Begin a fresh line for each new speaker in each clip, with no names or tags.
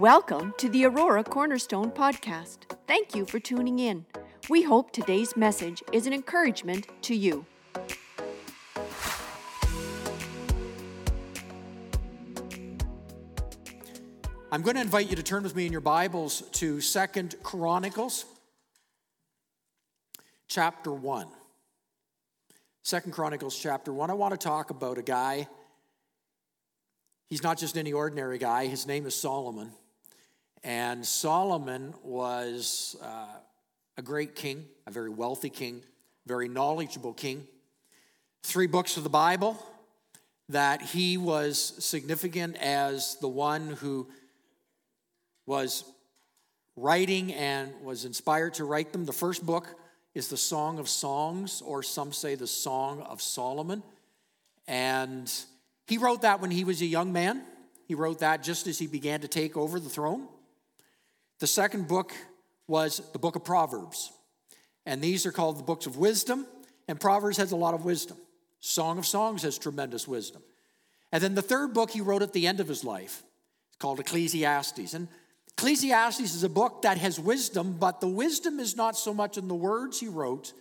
Welcome to the Aurora Cornerstone Podcast. Thank you for tuning in. We hope today's message is an encouragement to you.
I'm going to invite you to turn with me in your Bibles to Second Chronicles chapter 1. Second Chronicles chapter 1. I want to talk about a guy. He's not just any ordinary guy. His name is Solomon. And Solomon was uh, a great king, a very wealthy king, very knowledgeable king. Three books of the Bible that he was significant as the one who was writing and was inspired to write them. The first book is the Song of Songs, or some say the Song of Solomon. And he wrote that when he was a young man. He wrote that just as he began to take over the throne. The second book was the book of Proverbs. And these are called the books of wisdom, and Proverbs has a lot of wisdom. Song of Songs has tremendous wisdom. And then the third book he wrote at the end of his life. It's called Ecclesiastes. And Ecclesiastes is a book that has wisdom, but the wisdom is not so much in the words he wrote,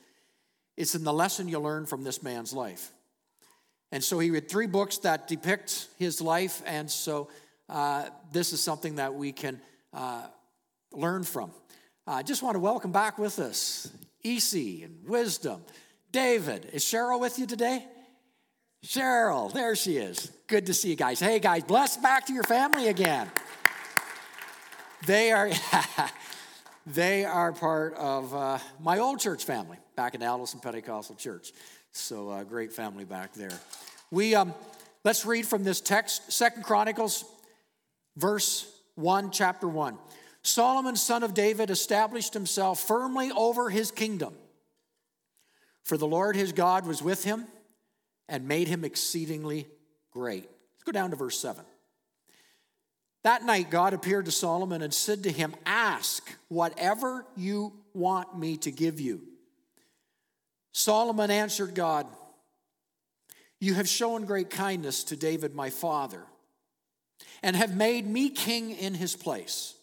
it's in the lesson you learn from this man's life. And so he had three books that depict his life, and so uh, this is something that we can uh, learn from. I just want to welcome back with us EC and Wisdom. David, is Cheryl with you today? Cheryl, there she is. Good to see you guys. Hey guys, blessed back to your family again. They are, they are part of uh, my old church family back in Alliston Pentecostal Church. So uh, great family back there. We um, let's read from this text, Second Chronicles, verse one, chapter one. Solomon, son of David, established himself firmly over his kingdom. For the Lord his God was with him and made him exceedingly great. Let's go down to verse 7. That night, God appeared to Solomon and said to him, Ask whatever you want me to give you. Solomon answered God, You have shown great kindness to David my father, and have made me king in his place.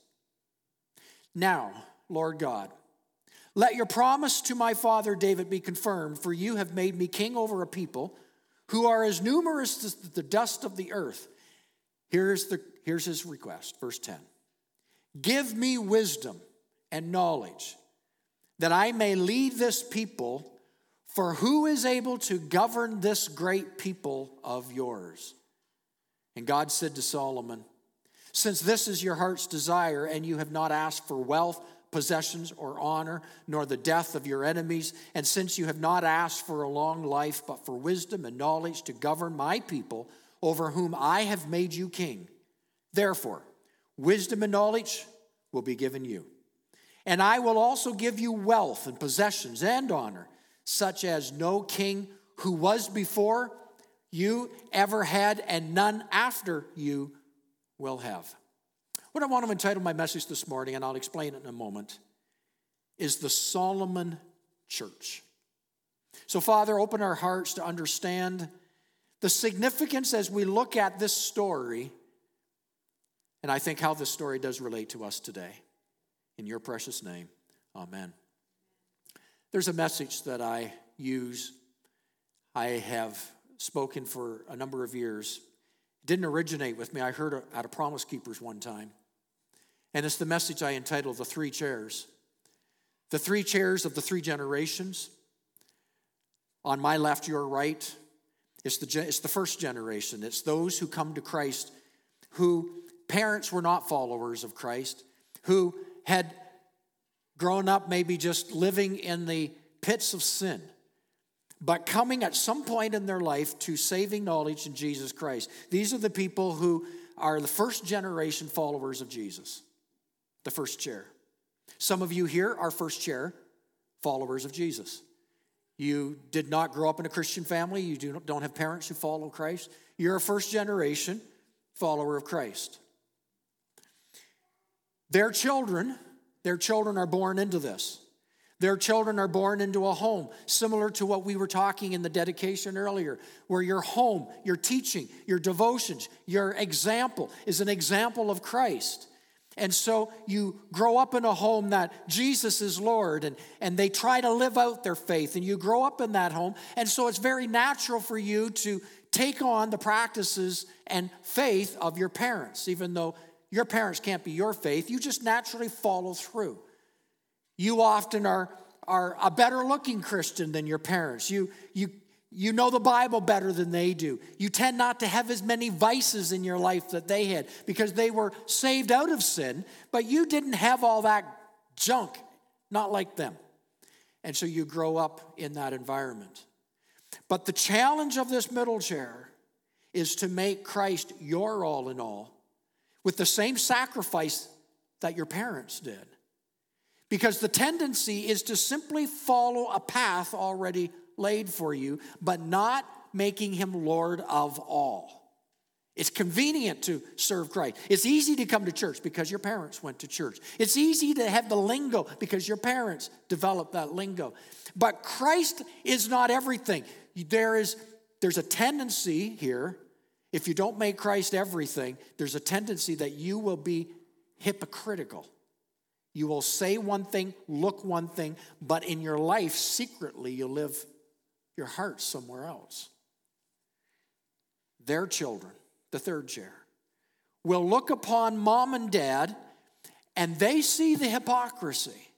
Now, Lord God, let your promise to my father David be confirmed, for you have made me king over a people who are as numerous as the dust of the earth. Here's the Here's his request, verse 10 Give me wisdom and knowledge that I may lead this people, for who is able to govern this great people of yours? And God said to Solomon, Since this is your heart's desire, and you have not asked for wealth, possessions, or honor, nor the death of your enemies, and since you have not asked for a long life, but for wisdom and knowledge to govern my people, over whom I have made you king, Therefore, wisdom and knowledge will be given you. And I will also give you wealth and possessions and honor, such as no king who was before you ever had, and none after you will have. What I want to entitle my message this morning, and I'll explain it in a moment, is the Solomon Church. So, Father, open our hearts to understand the significance as we look at this story and I think how this story does relate to us today. In your precious name, amen. There's a message that I use. I have spoken for a number of years. Didn't originate with me. I heard it at a Promise Keepers one time. And it's the message I entitled The Three Chairs. The three chairs of the three generations. On my left, your right, it's the, it's the first generation. It's those who come to Christ who parents were not followers of Christ, who had grown up maybe just living in the pits of sin, but coming at some point in their life to saving knowledge in Jesus Christ. These are the people who are the first generation followers of Jesus, the first chair. Some of you here are first chair followers of Jesus. You did not grow up in a Christian family, you don't have parents who follow Christ. You're a first generation follower of Christ. Their children, their children are born into this. Their children are born into a home, similar to what we were talking in the dedication earlier, where your home, your teaching, your devotions, your example is an example of Christ. And so you grow up in a home that Jesus is Lord, and, and they try to live out their faith, and you grow up in that home. And so it's very natural for you to take on the practices and faith of your parents, even though your parents can't be your faith, you just naturally follow through. You often are, are a better looking Christian than your parents. You, you, you know the Bible better than they do. You tend not to have as many vices in your life that they had because they were saved out of sin, but you didn't have all that junk, not like them. And so you grow up in that environment. But the challenge of this middle chair is to make Christ your all in all with the same sacrifice that your parents did. Because the tendency is to simply follow a path already laid for you, but not making him Lord of all. It's convenient to serve Christ. It's easy to come to church because your parents went to church. It's easy to have the lingo because your parents developed that lingo. But Christ is not everything. There is there's a tendency here if you don't make Christ everything, there's a tendency that you will be hypocritical. You will say one thing, look one thing, but in your life, secretly, you live your heart somewhere else. Their children, the third chair, will look upon mom and dad and they see the hypocrisy.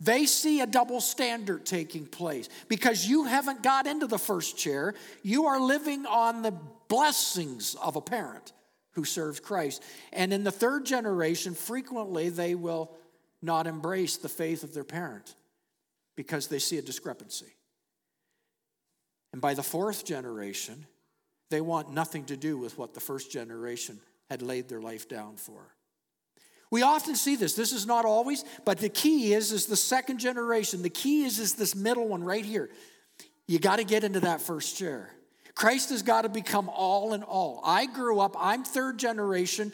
They see a double standard taking place because you haven't got into the first chair. You are living on the blessings of a parent who serves Christ. And in the third generation, frequently they will not embrace the faith of their parent because they see a discrepancy. And by the fourth generation, they want nothing to do with what the first generation had laid their life down for. We often see this. This is not always, but the key is is the second generation. The key is is this middle one right here. You got to get into that first chair. Christ has got to become all in all. I grew up, I'm third generation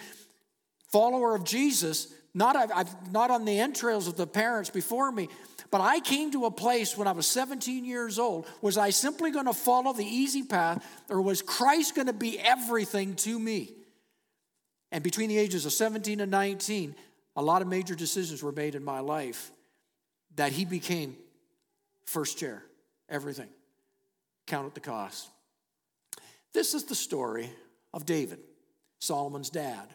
follower of Jesus, not, I've, not on the entrails of the parents before me, but I came to a place when I was 17 years old. Was I simply going to follow the easy path, or was Christ going to be everything to me? And between the ages of 17 and 19, a lot of major decisions were made in my life that he became first chair, everything. Count at the cost. This is the story of David, Solomon's dad,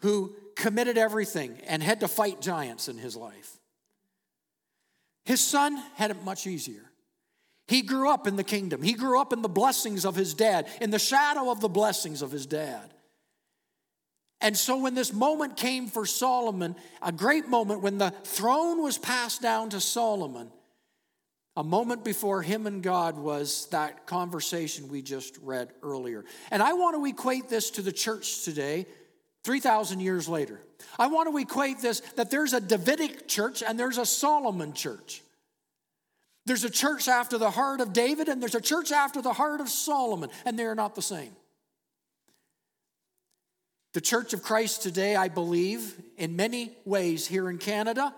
who committed everything and had to fight giants in his life. His son had it much easier. He grew up in the kingdom. He grew up in the blessings of his dad, in the shadow of the blessings of his dad. And so, when this moment came for Solomon, a great moment when the throne was passed down to Solomon, a moment before him and God was that conversation we just read earlier. And I want to equate this to the church today, 3,000 years later. I want to equate this that there's a Davidic church and there's a Solomon church. There's a church after the heart of David and there's a church after the heart of Solomon, and they are not the same. The Church of Christ today, I believe, in many ways here in Canada,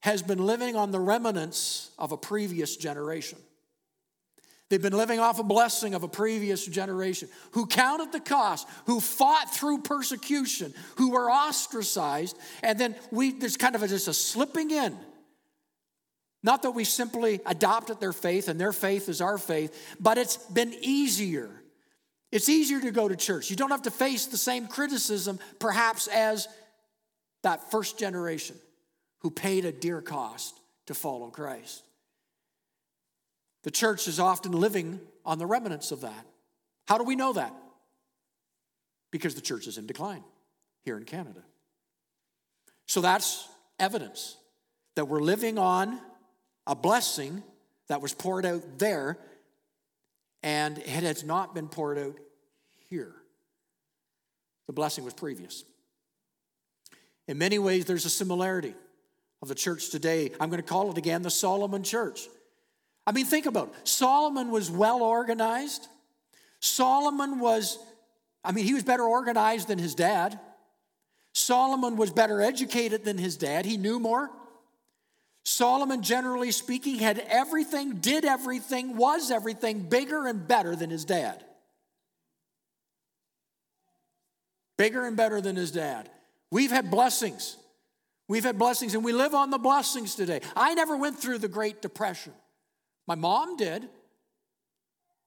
has been living on the remnants of a previous generation. They've been living off a blessing of a previous generation who counted the cost, who fought through persecution, who were ostracized, and then we there's kind of a, just a slipping in. Not that we simply adopted their faith and their faith is our faith, but it's been easier it's easier to go to church. You don't have to face the same criticism, perhaps, as that first generation who paid a dear cost to follow Christ. The church is often living on the remnants of that. How do we know that? Because the church is in decline here in Canada. So that's evidence that we're living on a blessing that was poured out there and it has not been poured out here. The blessing was previous. In many ways, there's a similarity of the church today. I'm going to call it again the Solomon church. I mean, think about it. Solomon was well organized. Solomon was, I mean, he was better organized than his dad. Solomon was better educated than his dad. He knew more. Solomon, generally speaking, had everything, did everything, was everything bigger and better than his dad. Bigger and better than his dad. We've had blessings. We've had blessings, and we live on the blessings today. I never went through the Great Depression. My mom did.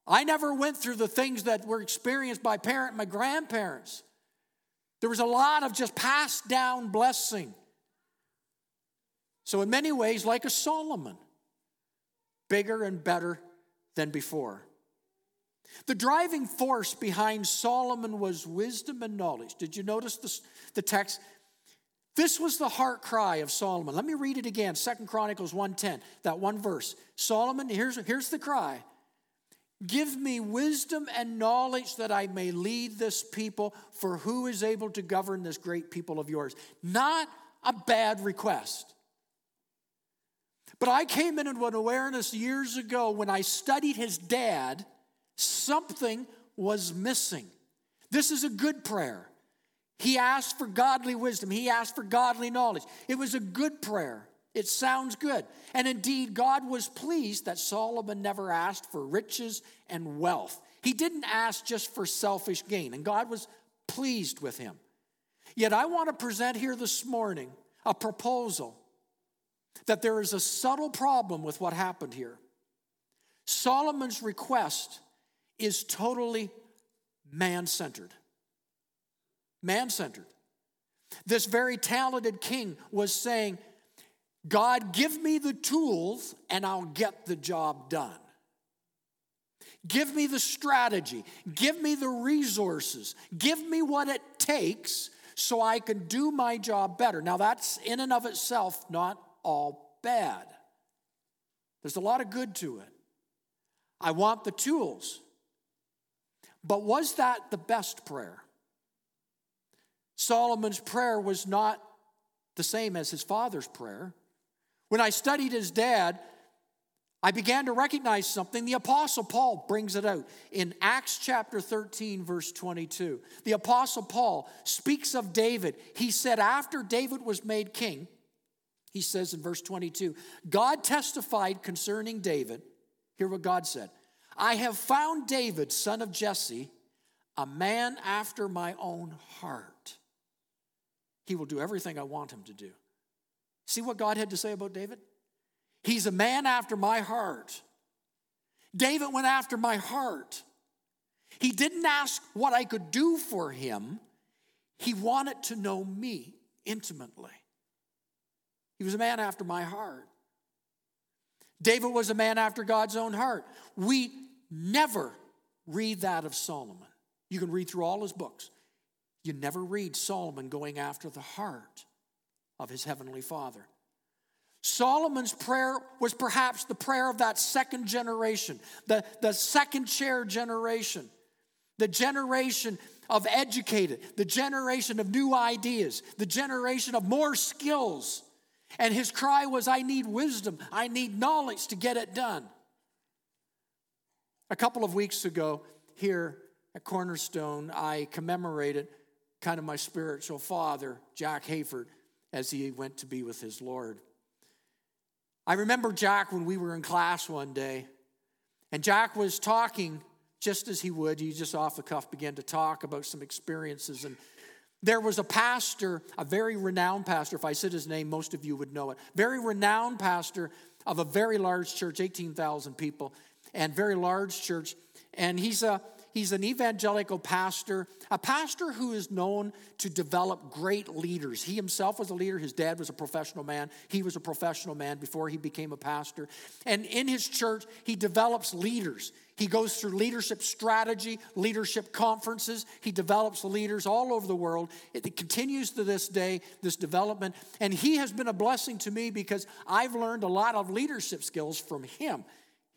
I never went through the things that were experienced by parent, my grandparents. There was a lot of just passed down blessing. So, in many ways, like a Solomon, bigger and better than before. The driving force behind Solomon was wisdom and knowledge. Did you notice the, the text? This was the heart cry of Solomon. Let me read it again. Second Chronicles 1:10, that one verse. Solomon, here's, here's the cry. Give me wisdom and knowledge that I may lead this people, for who is able to govern this great people of yours? Not a bad request. But I came into an awareness years ago when I studied his dad, something was missing. This is a good prayer. He asked for godly wisdom, he asked for godly knowledge. It was a good prayer. It sounds good. And indeed, God was pleased that Solomon never asked for riches and wealth. He didn't ask just for selfish gain, and God was pleased with him. Yet, I want to present here this morning a proposal that there is a subtle problem with what happened here. Solomon's request is totally man centered man centered. This very talented king was saying, God, give me the tools and I'll get the job done. Give me the strategy. Give me the resources. Give me what it takes so I can do my job better. Now, that's in and of itself not all bad. There's a lot of good to it. I want the tools. But was that the best prayer? Solomon's prayer was not the same as his father's prayer. When I studied his dad, I began to recognize something. The Apostle Paul brings it out in Acts chapter 13, verse 22. The Apostle Paul speaks of David. He said, after David was made king, he says in verse 22, God testified concerning David. Hear what God said I have found David, son of Jesse, a man after my own heart he will do everything I want him to do. See what God had to say about David? He's a man after my heart. David went after my heart. He didn't ask what I could do for him, he wanted to know me intimately. He was a man after my heart. David was a man after God's own heart. We never read that of Solomon. You can read through all his books. You never read Solomon going after the heart of his heavenly father. Solomon's prayer was perhaps the prayer of that second generation, the, the second chair generation, the generation of educated, the generation of new ideas, the generation of more skills. And his cry was, I need wisdom, I need knowledge to get it done. A couple of weeks ago, here at Cornerstone, I commemorated kind of my spiritual father, Jack Hayford, as he went to be with his Lord. I remember Jack when we were in class one day, and Jack was talking just as he would. He just off the cuff began to talk about some experiences. And there was a pastor, a very renowned pastor. If I said his name, most of you would know it. Very renowned pastor of a very large church, 18,000 people, and very large church. And he's a He's an evangelical pastor, a pastor who is known to develop great leaders. He himself was a leader. His dad was a professional man. He was a professional man before he became a pastor. And in his church, he develops leaders. He goes through leadership strategy, leadership conferences. He develops leaders all over the world. It continues to this day, this development. And he has been a blessing to me because I've learned a lot of leadership skills from him.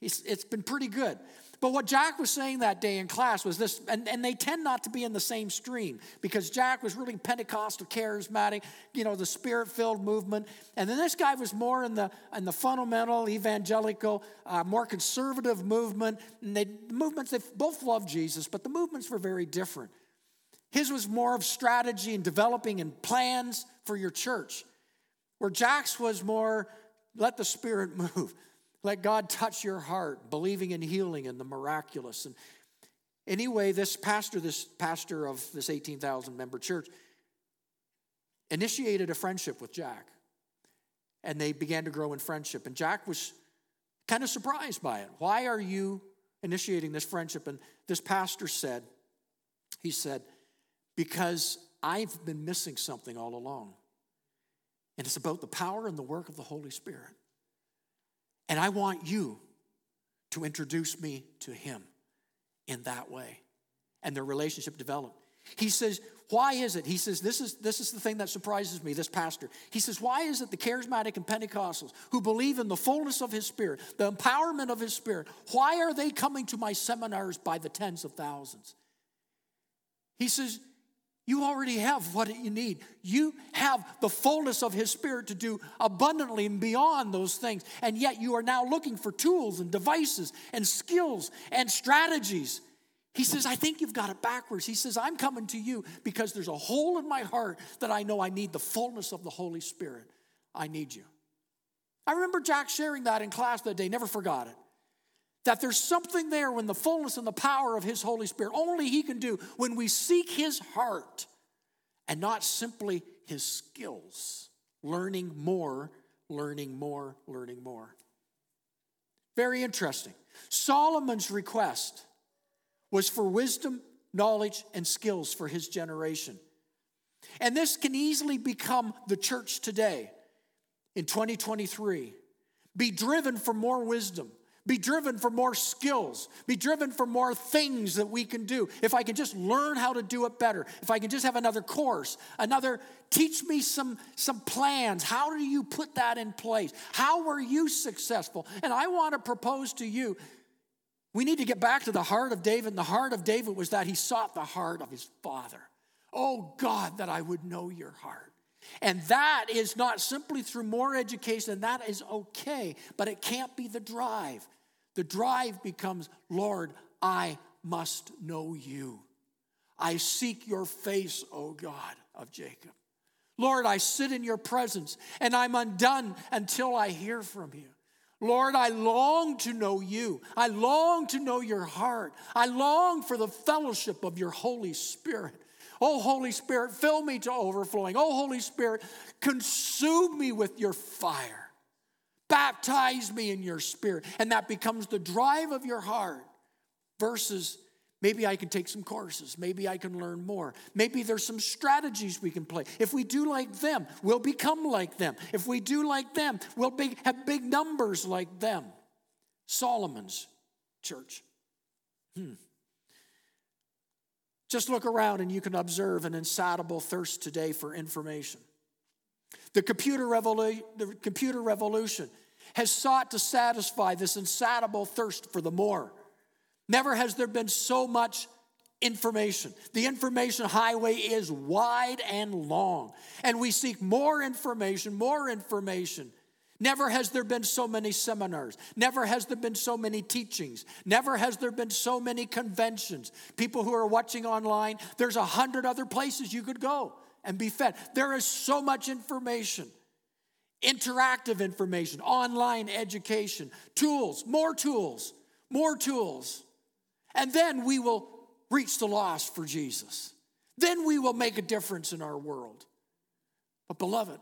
it's been pretty good. But what Jack was saying that day in class was this, and, and they tend not to be in the same stream because Jack was really Pentecostal, charismatic, you know, the spirit filled movement. And then this guy was more in the, in the fundamental, evangelical, uh, more conservative movement. And they, movements, they both loved Jesus, but the movements were very different. His was more of strategy and developing and plans for your church, where Jack's was more let the Spirit move. Let God touch your heart, believing in healing and the miraculous. And anyway, this pastor, this pastor of this 18,000 member church, initiated a friendship with Jack. And they began to grow in friendship. And Jack was kind of surprised by it. Why are you initiating this friendship? And this pastor said, he said, because I've been missing something all along. And it's about the power and the work of the Holy Spirit. And I want you to introduce me to him in that way. And their relationship developed. He says, why is it? He says, this is, this is the thing that surprises me, this pastor. He says, why is it the charismatic and Pentecostals who believe in the fullness of his spirit, the empowerment of his spirit, why are they coming to my seminars by the tens of thousands? He says, you already have what you need. You have the fullness of His Spirit to do abundantly and beyond those things. And yet you are now looking for tools and devices and skills and strategies he says, I think you've got it backwards. He says, I'm coming to you because there's a hole in my heart that I know I need the fullness of the Holy Spirit. I need you. I remember Jack sharing that in class that day, never forgot it. That there's something there when the fullness and the power of His Holy Spirit, only He can do when we seek His heart and not simply His skills. Learning more, learning more, learning more. Very interesting. Solomon's request was for wisdom, knowledge, and skills for his generation. And this can easily become the church today in 2023. Be driven for more wisdom. Be driven for more skills. Be driven for more things that we can do. If I can just learn how to do it better, if I can just have another course, another, teach me some, some plans. How do you put that in place? How were you successful? And I want to propose to you we need to get back to the heart of David. And the heart of David was that he sought the heart of his father. Oh God, that I would know your heart. And that is not simply through more education, that is okay, but it can't be the drive. The drive becomes, Lord, I must know you. I seek your face, O God of Jacob. Lord, I sit in your presence and I'm undone until I hear from you. Lord, I long to know you. I long to know your heart. I long for the fellowship of your Holy Spirit. Oh, Holy Spirit, fill me to overflowing. Oh, Holy Spirit, consume me with your fire. Baptize me in your spirit. And that becomes the drive of your heart versus Maybe I can take some courses. Maybe I can learn more. Maybe there's some strategies we can play. If we do like them, we'll become like them. If we do like them, we'll be, have big numbers like them. Solomon's church. Hmm. Just look around and you can observe an insatiable thirst today for information. The computer, revolu- the computer revolution has sought to satisfy this insatiable thirst for the more. Never has there been so much information. The information highway is wide and long, and we seek more information, more information. Never has there been so many seminars. Never has there been so many teachings. Never has there been so many conventions. People who are watching online, there's a hundred other places you could go and be fed. There is so much information interactive information, online education, tools, more tools, more tools. And then we will reach the lost for Jesus. Then we will make a difference in our world. But, beloved,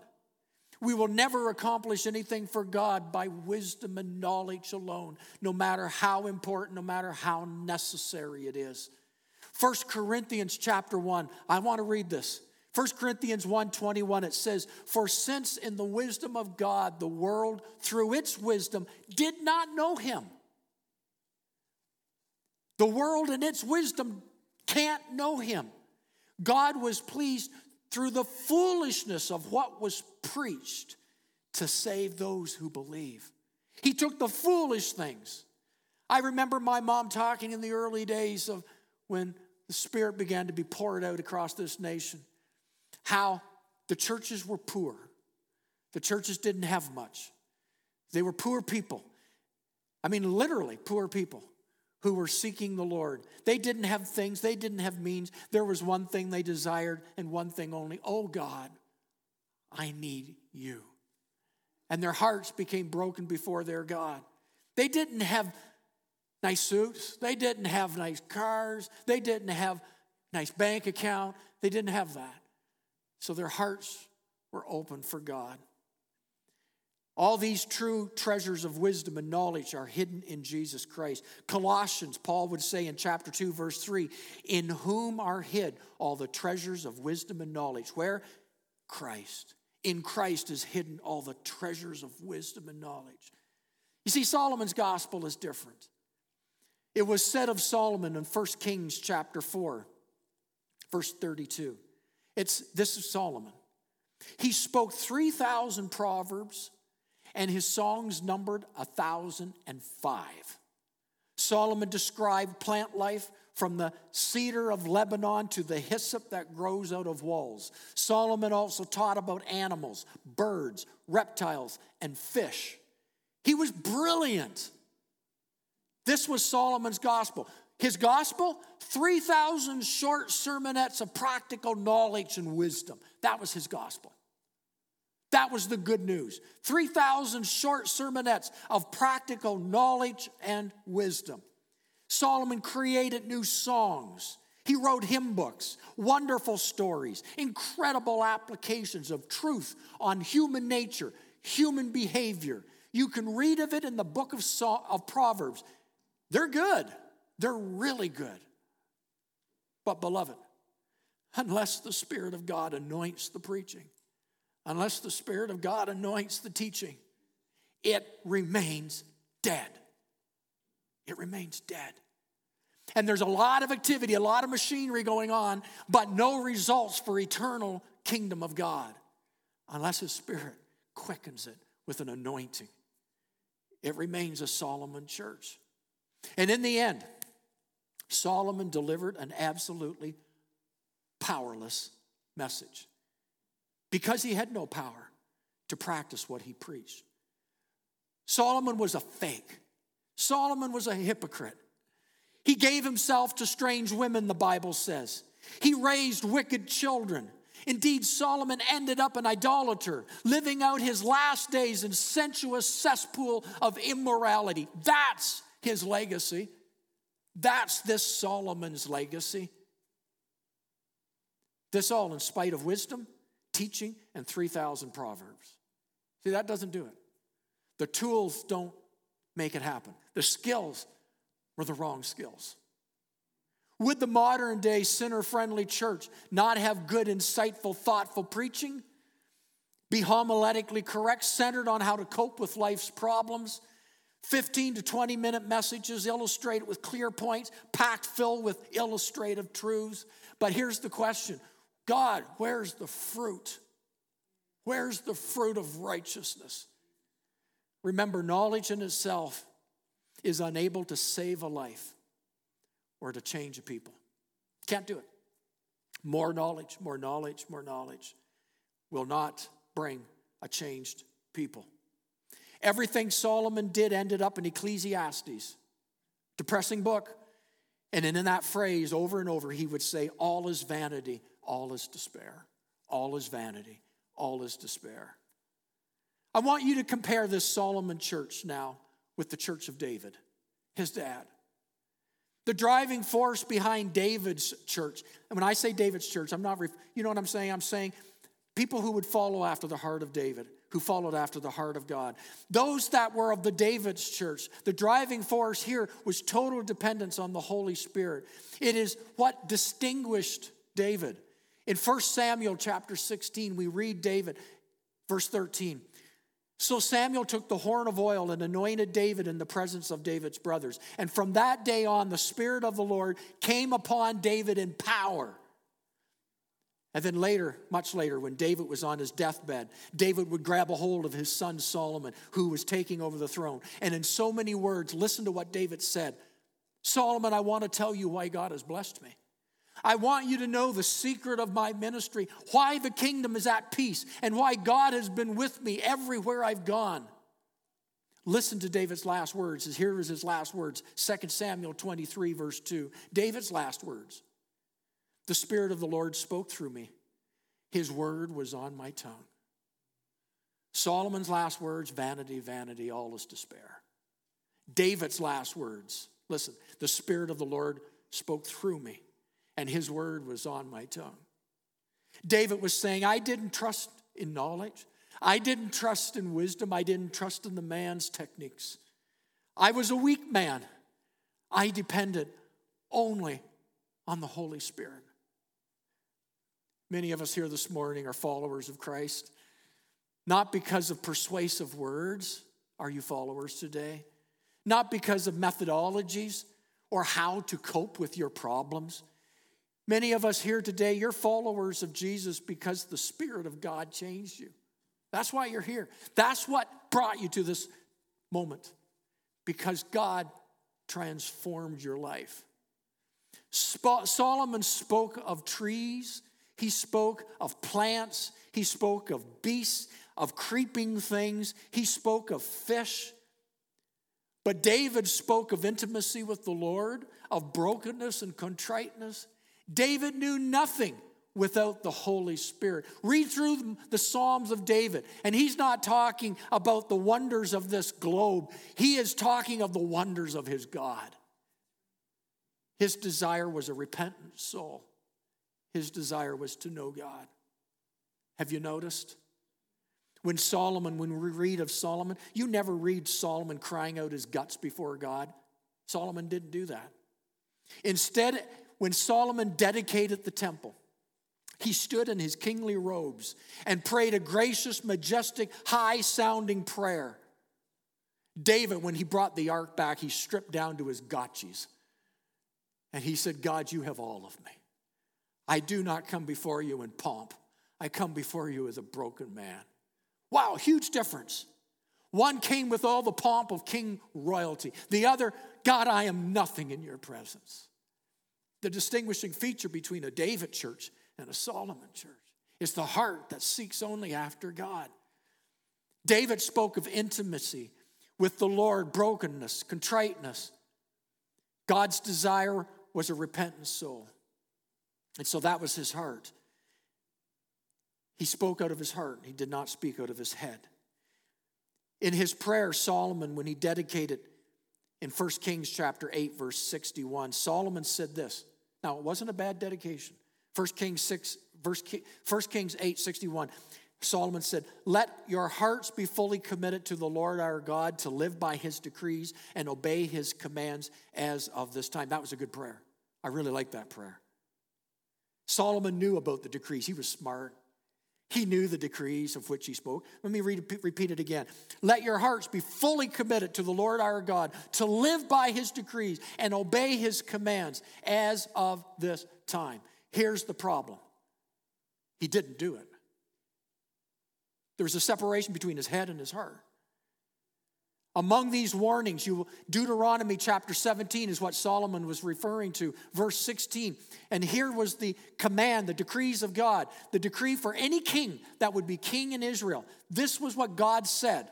we will never accomplish anything for God by wisdom and knowledge alone, no matter how important, no matter how necessary it is. 1 Corinthians chapter 1, I want to read this. 1 Corinthians 1:21 it says, "For since in the wisdom of God the world through its wisdom did not know him, the world in its wisdom can't know him. God was pleased through the foolishness of what was preached to save those who believe. He took the foolish things. I remember my mom talking in the early days of when the Spirit began to be poured out across this nation, how the churches were poor. The churches didn't have much. They were poor people. I mean, literally, poor people who were seeking the Lord. They didn't have things, they didn't have means. There was one thing they desired and one thing only Oh God, I need you. And their hearts became broken before their God. They didn't have nice suits, they didn't have nice cars, they didn't have nice bank account, they didn't have that. So their hearts were open for God. All these true treasures of wisdom and knowledge are hidden in Jesus Christ. Colossians, Paul would say in chapter 2, verse 3, in whom are hid all the treasures of wisdom and knowledge. Where? Christ. In Christ is hidden all the treasures of wisdom and knowledge. You see, Solomon's gospel is different. It was said of Solomon in 1 Kings chapter 4, verse 32. It's this is Solomon. He spoke 3,000 proverbs and his songs numbered a thousand and five. Solomon described plant life from the cedar of Lebanon to the hyssop that grows out of walls. Solomon also taught about animals, birds, reptiles, and fish. He was brilliant. This was Solomon's gospel. His gospel, 3,000 short sermonettes of practical knowledge and wisdom. That was his gospel. That was the good news. 3,000 short sermonettes of practical knowledge and wisdom. Solomon created new songs. He wrote hymn books, wonderful stories, incredible applications of truth on human nature, human behavior. You can read of it in the book of, of Proverbs. They're good, they're really good. But, beloved, unless the Spirit of God anoints the preaching, unless the Spirit of God anoints the teaching, it remains dead. It remains dead. And there's a lot of activity, a lot of machinery going on, but no results for eternal kingdom of God unless His Spirit quickens it with an anointing. It remains a Solomon church. And in the end, Solomon delivered an absolutely powerless message because he had no power to practice what he preached. Solomon was a fake, Solomon was a hypocrite. He gave himself to strange women, the Bible says. He raised wicked children. Indeed, Solomon ended up an idolater, living out his last days in sensuous cesspool of immorality. That's his legacy. That's this Solomon's legacy. This all in spite of wisdom, teaching, and 3,000 proverbs. See, that doesn't do it. The tools don't make it happen. The skills were the wrong skills. Would the modern day sinner friendly church not have good, insightful, thoughtful preaching? Be homiletically correct, centered on how to cope with life's problems? 15 to 20 minute messages illustrated with clear points, packed filled with illustrative truths. But here's the question God, where's the fruit? Where's the fruit of righteousness? Remember, knowledge in itself is unable to save a life or to change a people. Can't do it. More knowledge, more knowledge, more knowledge will not bring a changed people. Everything Solomon did ended up in Ecclesiastes. Depressing book. And in that phrase, over and over, he would say, All is vanity, all is despair. All is vanity. All is despair. I want you to compare this Solomon church now with the church of David, his dad. The driving force behind David's church, and when I say David's church, I'm not, you know what I'm saying? I'm saying people who would follow after the heart of David, who followed after the heart of God. Those that were of the David's church, the driving force here was total dependence on the Holy Spirit. It is what distinguished David. In 1 Samuel chapter 16, we read David, verse 13. So Samuel took the horn of oil and anointed David in the presence of David's brothers. And from that day on, the Spirit of the Lord came upon David in power. And then later, much later, when David was on his deathbed, David would grab a hold of his son Solomon, who was taking over the throne. And in so many words, listen to what David said Solomon, I want to tell you why God has blessed me. I want you to know the secret of my ministry, why the kingdom is at peace, and why God has been with me everywhere I've gone. Listen to David's last words. Here is his last words 2 Samuel 23, verse 2. David's last words The Spirit of the Lord spoke through me, His word was on my tongue. Solomon's last words vanity, vanity, all is despair. David's last words listen, the Spirit of the Lord spoke through me and his word was on my tongue. David was saying, I didn't trust in knowledge. I didn't trust in wisdom. I didn't trust in the man's techniques. I was a weak man. I depended only on the Holy Spirit. Many of us here this morning are followers of Christ, not because of persuasive words. Are you followers today? Not because of methodologies or how to cope with your problems. Many of us here today, you're followers of Jesus because the Spirit of God changed you. That's why you're here. That's what brought you to this moment because God transformed your life. Solomon spoke of trees, he spoke of plants, he spoke of beasts, of creeping things, he spoke of fish. But David spoke of intimacy with the Lord, of brokenness and contriteness. David knew nothing without the Holy Spirit. Read through the Psalms of David, and he's not talking about the wonders of this globe, he is talking of the wonders of his God. His desire was a repentant soul, his desire was to know God. Have you noticed? When Solomon, when we read of Solomon, you never read Solomon crying out his guts before God. Solomon didn't do that. Instead, when Solomon dedicated the temple, he stood in his kingly robes and prayed a gracious, majestic, high sounding prayer. David, when he brought the ark back, he stripped down to his gotchis and he said, God, you have all of me. I do not come before you in pomp, I come before you as a broken man. Wow, huge difference. One came with all the pomp of king royalty, the other, God, I am nothing in your presence. The distinguishing feature between a David church and a Solomon church. It's the heart that seeks only after God. David spoke of intimacy with the Lord, brokenness, contriteness. God's desire was a repentant soul. And so that was his heart. He spoke out of his heart, he did not speak out of his head. In his prayer, Solomon, when he dedicated in 1 Kings chapter 8, verse 61, Solomon said this. Now, it wasn't a bad dedication. 1 Kings 6, verse 1 Kings 8, 61. Solomon said, Let your hearts be fully committed to the Lord our God to live by his decrees and obey his commands as of this time. That was a good prayer. I really like that prayer. Solomon knew about the decrees, he was smart. He knew the decrees of which he spoke. Let me repeat it again. Let your hearts be fully committed to the Lord our God, to live by his decrees and obey his commands as of this time. Here's the problem he didn't do it. There was a separation between his head and his heart. Among these warnings, you Deuteronomy chapter 17 is what Solomon was referring to, verse 16. And here was the command, the decrees of God, the decree for any king that would be king in Israel. This was what God said.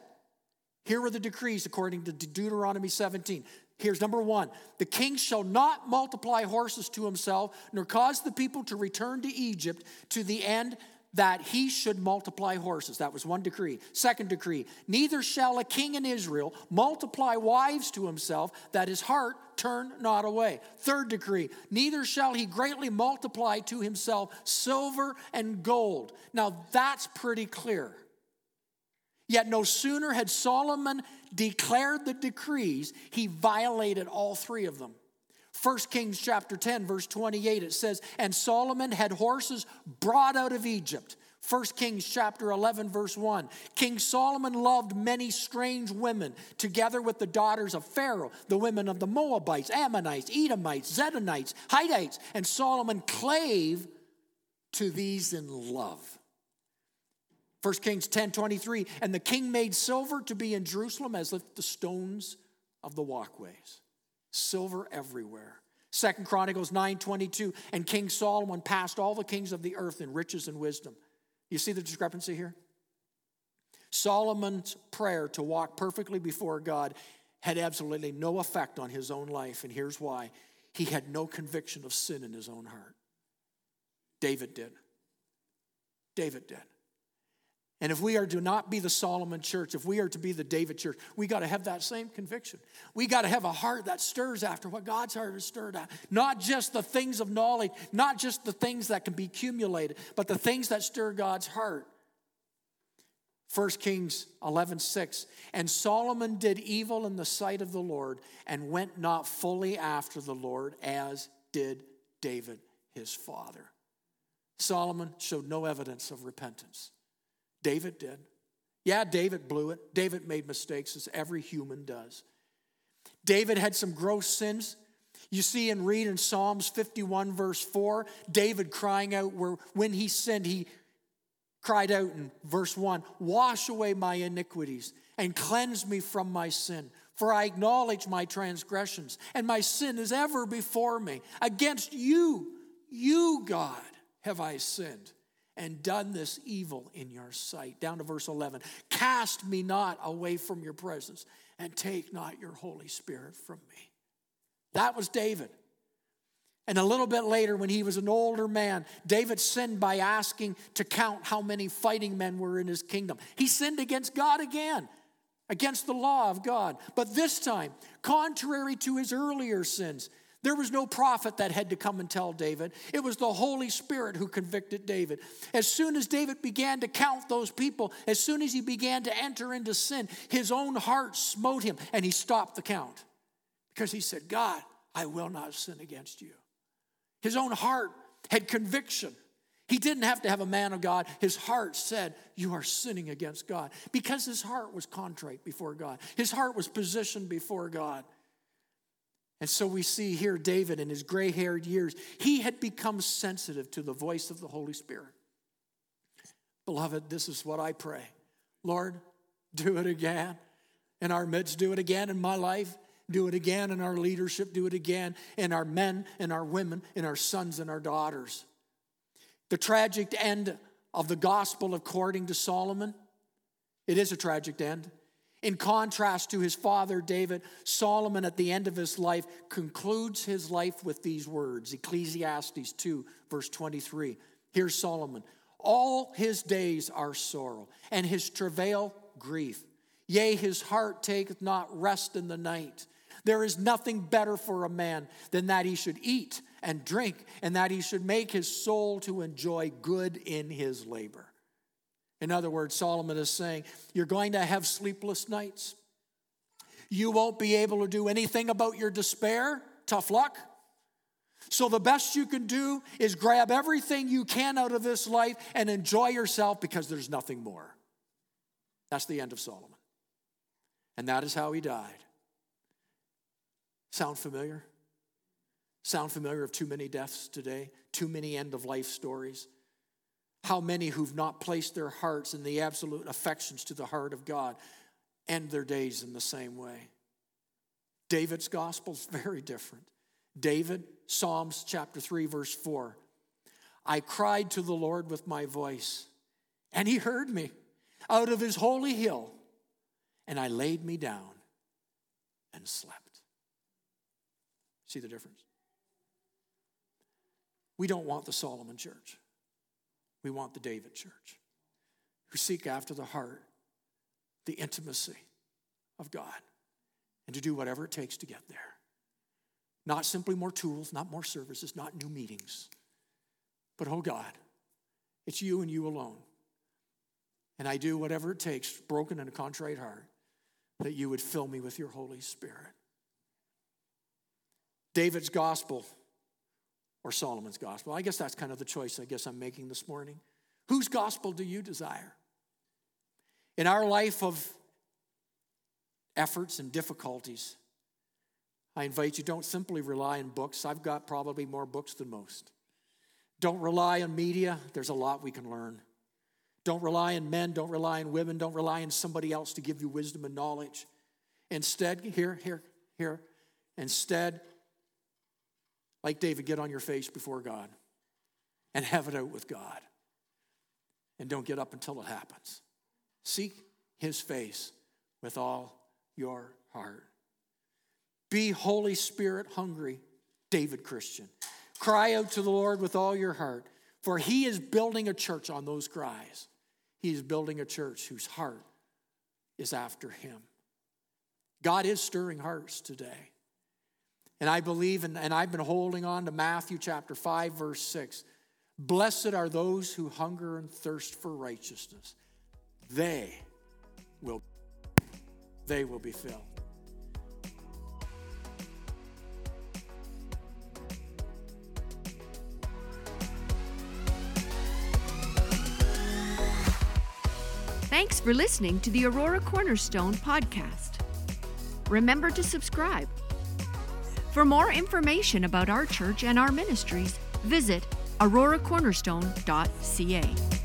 Here were the decrees according to Deuteronomy 17. Here's number one the king shall not multiply horses to himself, nor cause the people to return to Egypt to the end that he should multiply horses. That was one decree. Second decree neither shall a king in Israel multiply wives to himself, that his heart turn not away. Third decree neither shall he greatly multiply to himself silver and gold. Now that's pretty clear. Yet no sooner had Solomon declared the decrees, he violated all three of them. 1 Kings chapter 10, verse 28, it says, And Solomon had horses brought out of Egypt. 1 Kings chapter 11, verse 1. King Solomon loved many strange women, together with the daughters of Pharaoh, the women of the Moabites, Ammonites, Edomites, Zidonites, Hittites, and Solomon clave to these in love. 1 Kings 10 23, and the king made silver to be in Jerusalem as if the stones of the walkways. Silver everywhere. Second Chronicles 9 22, and King Solomon passed all the kings of the earth in riches and wisdom. You see the discrepancy here? Solomon's prayer to walk perfectly before God had absolutely no effect on his own life, and here's why he had no conviction of sin in his own heart. David did. David did. And if we are to not be the Solomon church, if we are to be the David church, we got to have that same conviction. We got to have a heart that stirs after what God's heart is stirred at. Not just the things of knowledge, not just the things that can be accumulated, but the things that stir God's heart. 1 Kings 11, 6. And Solomon did evil in the sight of the Lord and went not fully after the Lord as did David his father. Solomon showed no evidence of repentance. David did. Yeah, David blew it. David made mistakes, as every human does. David had some gross sins. You see and read in Psalms 51, verse 4, David crying out where when he sinned, he cried out in verse 1 Wash away my iniquities and cleanse me from my sin. For I acknowledge my transgressions, and my sin is ever before me. Against you, you, God, have I sinned and done this evil in your sight. Down to verse 11 Cast me not away from your presence, and take not your Holy Spirit from me. That was David. And a little bit later, when he was an older man, David sinned by asking to count how many fighting men were in his kingdom. He sinned against God again, against the law of God. But this time, contrary to his earlier sins, there was no prophet that had to come and tell David. It was the Holy Spirit who convicted David. As soon as David began to count those people, as soon as he began to enter into sin, his own heart smote him and he stopped the count because he said, God, I will not sin against you. His own heart had conviction. He didn't have to have a man of God. His heart said, You are sinning against God because his heart was contrite before God. His heart was positioned before God. And so we see here David in his gray haired years, he had become sensitive to the voice of the Holy Spirit. Beloved, this is what I pray. Lord, do it again in our midst, do it again in my life, do it again in our leadership, do it again in our men and our women, in our sons and our daughters. The tragic end of the gospel according to Solomon, it is a tragic end. In contrast to his father David, Solomon at the end of his life concludes his life with these words Ecclesiastes 2, verse 23. Here's Solomon All his days are sorrow, and his travail grief. Yea, his heart taketh not rest in the night. There is nothing better for a man than that he should eat and drink, and that he should make his soul to enjoy good in his labor. In other words, Solomon is saying, You're going to have sleepless nights. You won't be able to do anything about your despair. Tough luck. So, the best you can do is grab everything you can out of this life and enjoy yourself because there's nothing more. That's the end of Solomon. And that is how he died. Sound familiar? Sound familiar of too many deaths today? Too many end of life stories? How many who've not placed their hearts in the absolute affections to the heart of God end their days in the same way? David's gospel is very different. David, Psalms chapter 3, verse 4. I cried to the Lord with my voice, and he heard me out of his holy hill, and I laid me down and slept. See the difference? We don't want the Solomon church. We want the David church who seek after the heart, the intimacy of God, and to do whatever it takes to get there. Not simply more tools, not more services, not new meetings, but oh God, it's you and you alone. And I do whatever it takes, broken and a contrite heart, that you would fill me with your Holy Spirit. David's gospel or Solomon's gospel? I guess that's kind of the choice I guess I'm making this morning. Whose gospel do you desire? In our life of efforts and difficulties, I invite you don't simply rely on books. I've got probably more books than most. Don't rely on media, there's a lot we can learn. Don't rely on men, don't rely on women, don't rely on somebody else to give you wisdom and knowledge. Instead, here, here, here, instead, like David, get on your face before God and have it out with God. And don't get up until it happens. Seek his face with all your heart. Be Holy Spirit hungry, David Christian. Cry out to the Lord with all your heart, for he is building a church on those cries. He is building a church whose heart is after him. God is stirring hearts today. And I believe, in, and I've been holding on to Matthew chapter 5, verse 6. Blessed are those who hunger and thirst for righteousness, they will they will be filled.
Thanks for listening to the Aurora Cornerstone podcast. Remember to subscribe. For more information about our church and our ministries, visit auroracornerstone.ca.